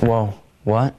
Whoa, what?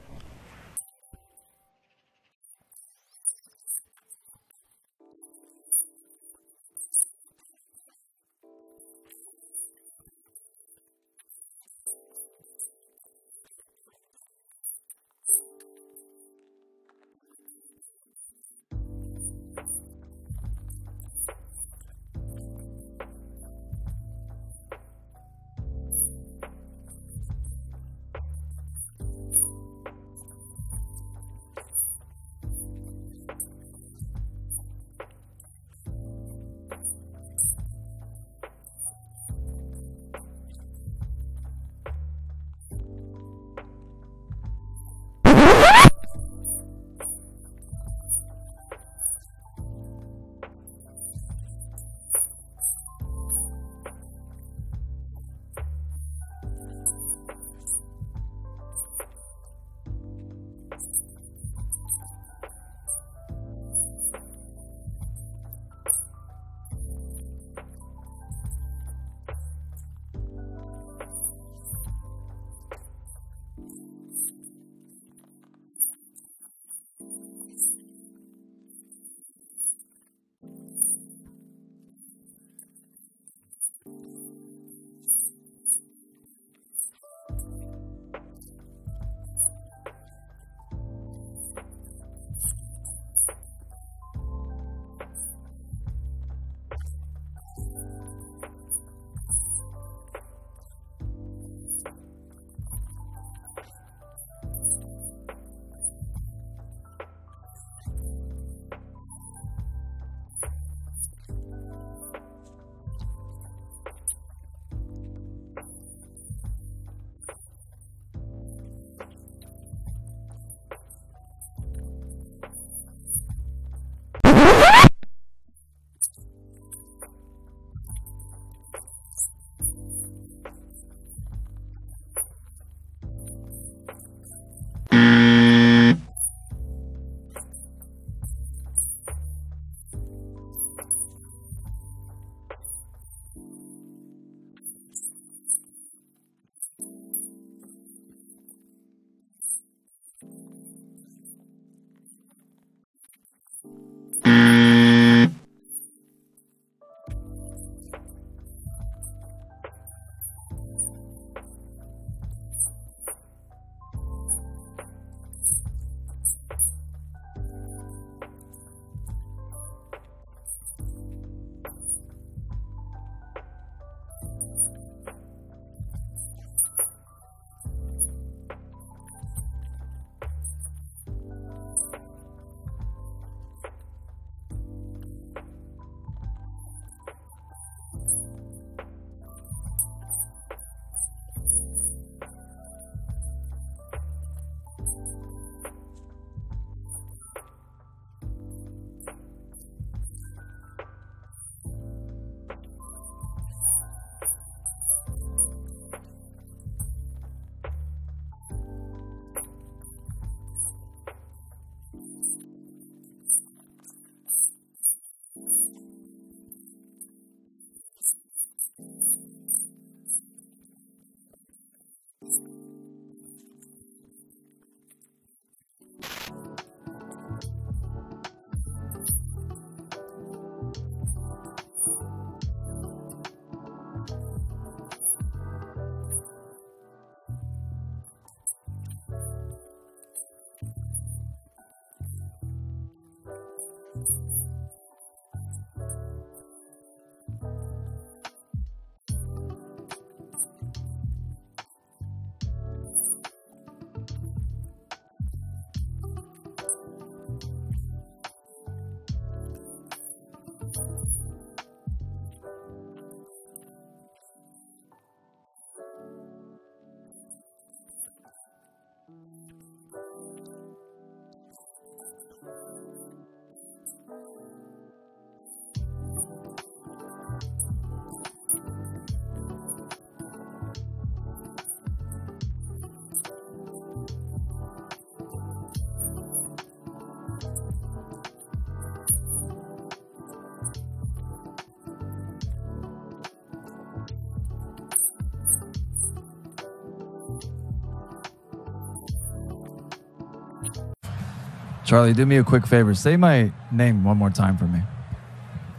Charlie, do me a quick favor. Say my name one more time for me.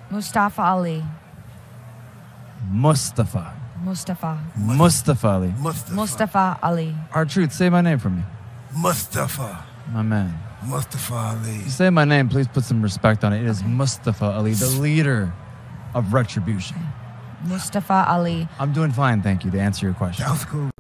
Mustafa Ali. Mustafa. Mustafa. Mustafa Ali. Mustafa. Mustafa Ali. R-Truth, say my name for me. Mustafa. My man. Mustafa Ali. You say my name, please put some respect on it. It is Mustafa Ali, the leader of Retribution. Mustafa Ali. I'm doing fine, thank you, to answer your question. Sounds cool.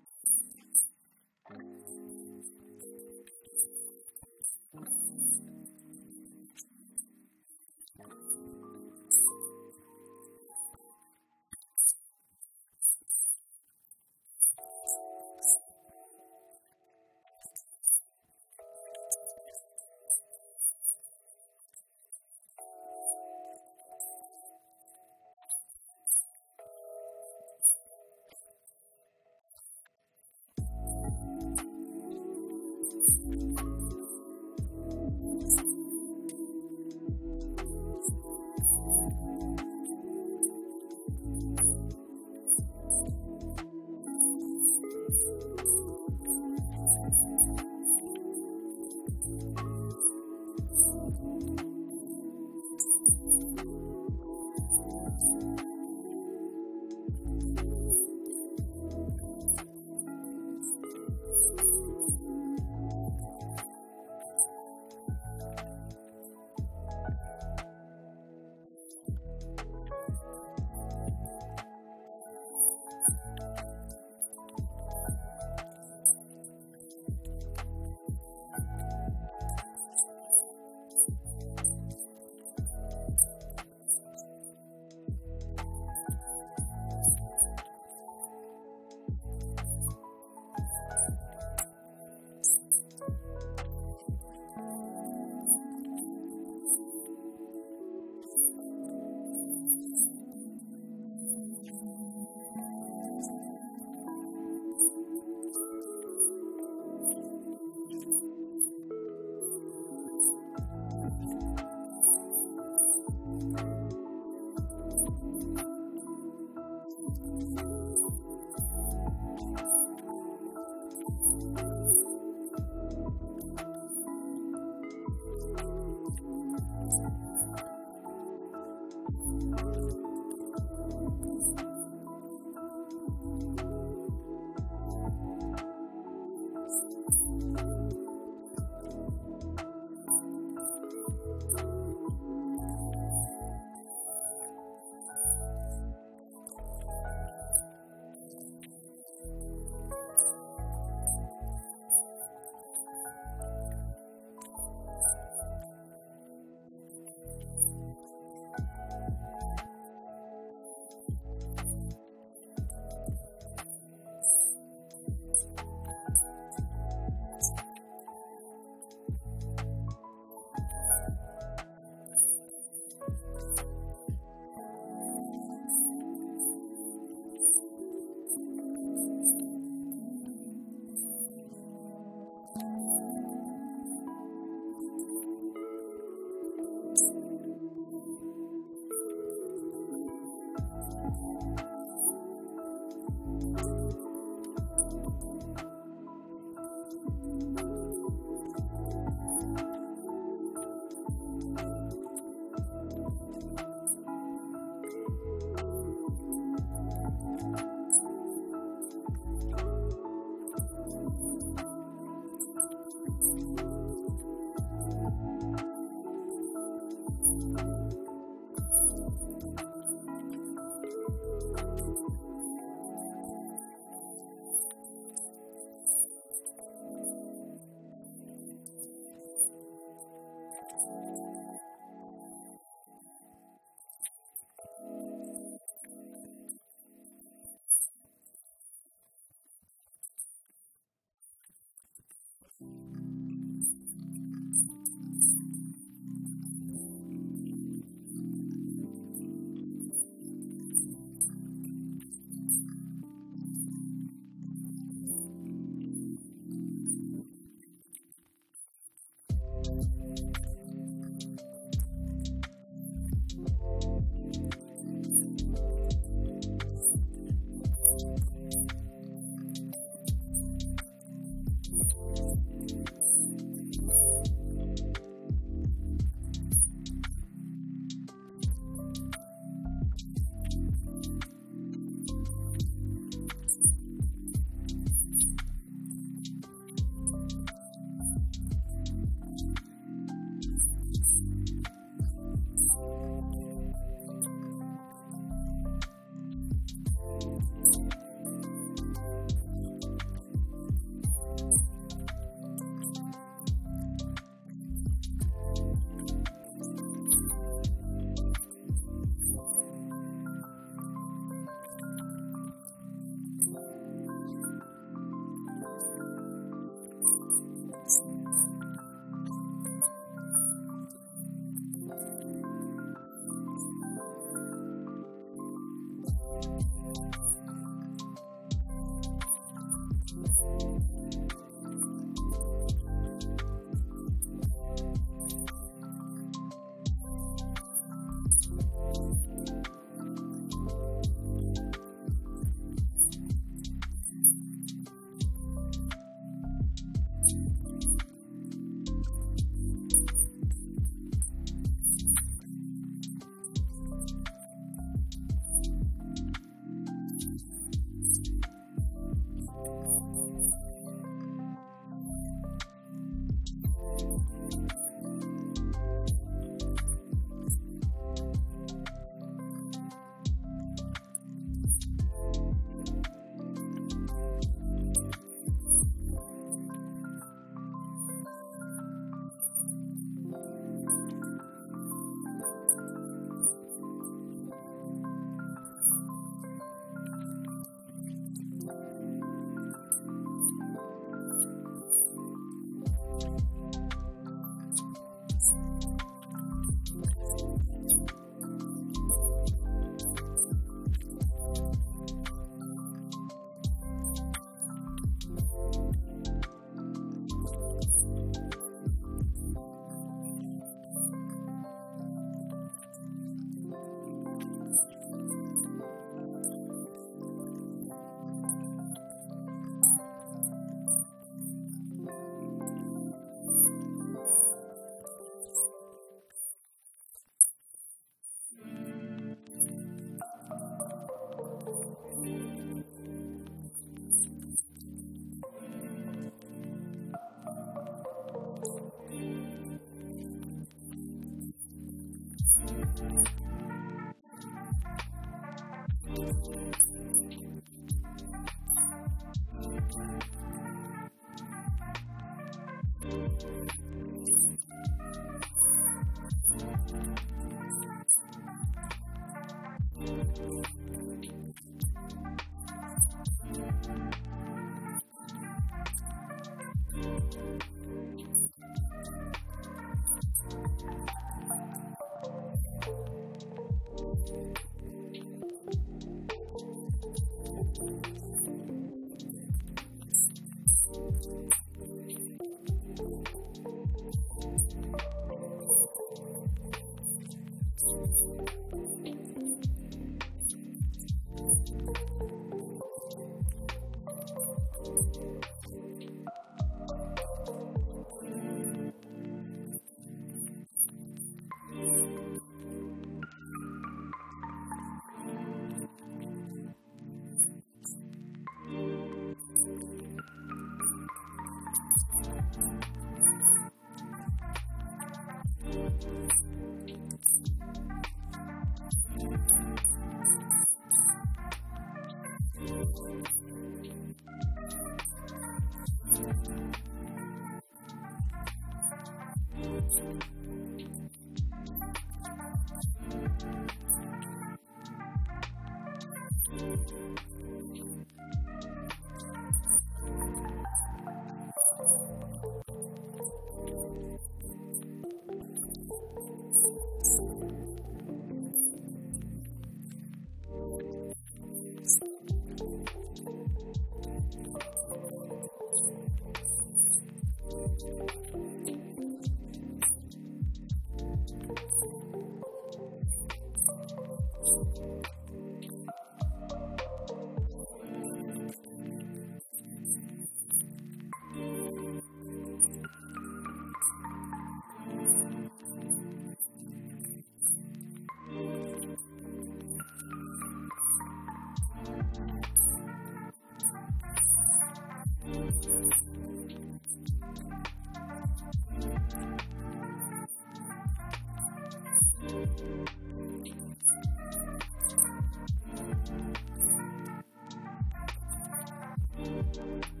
you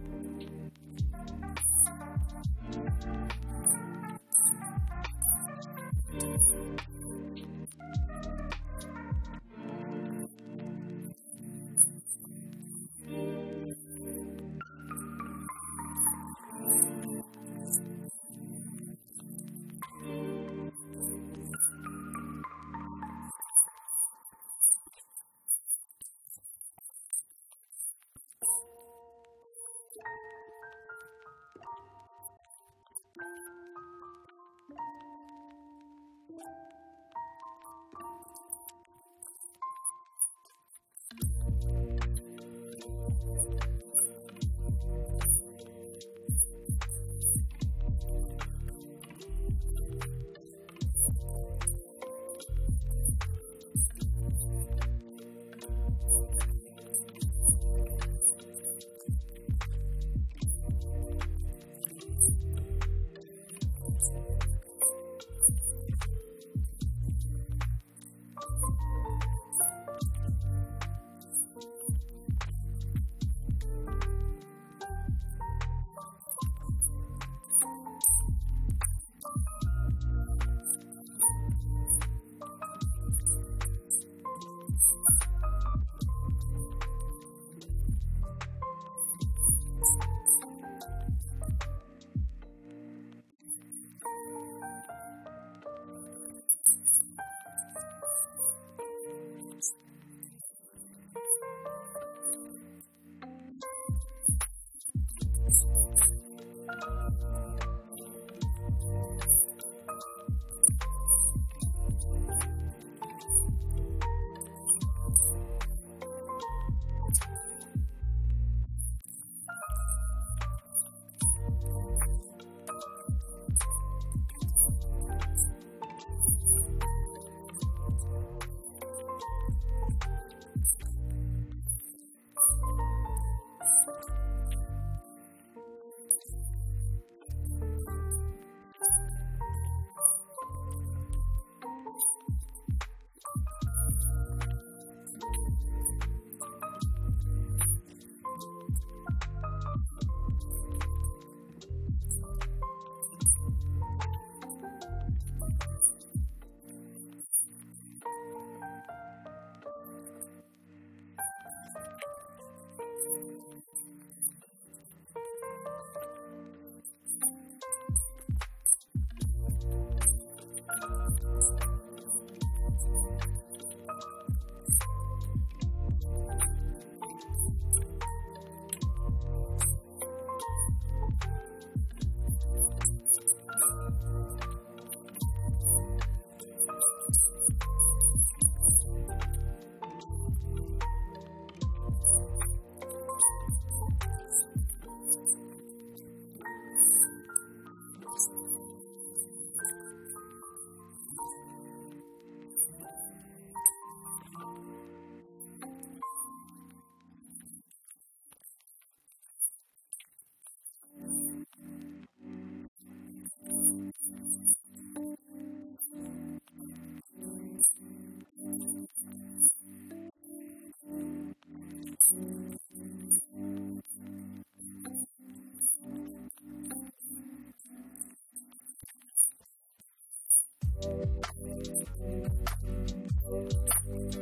Come on, Chad!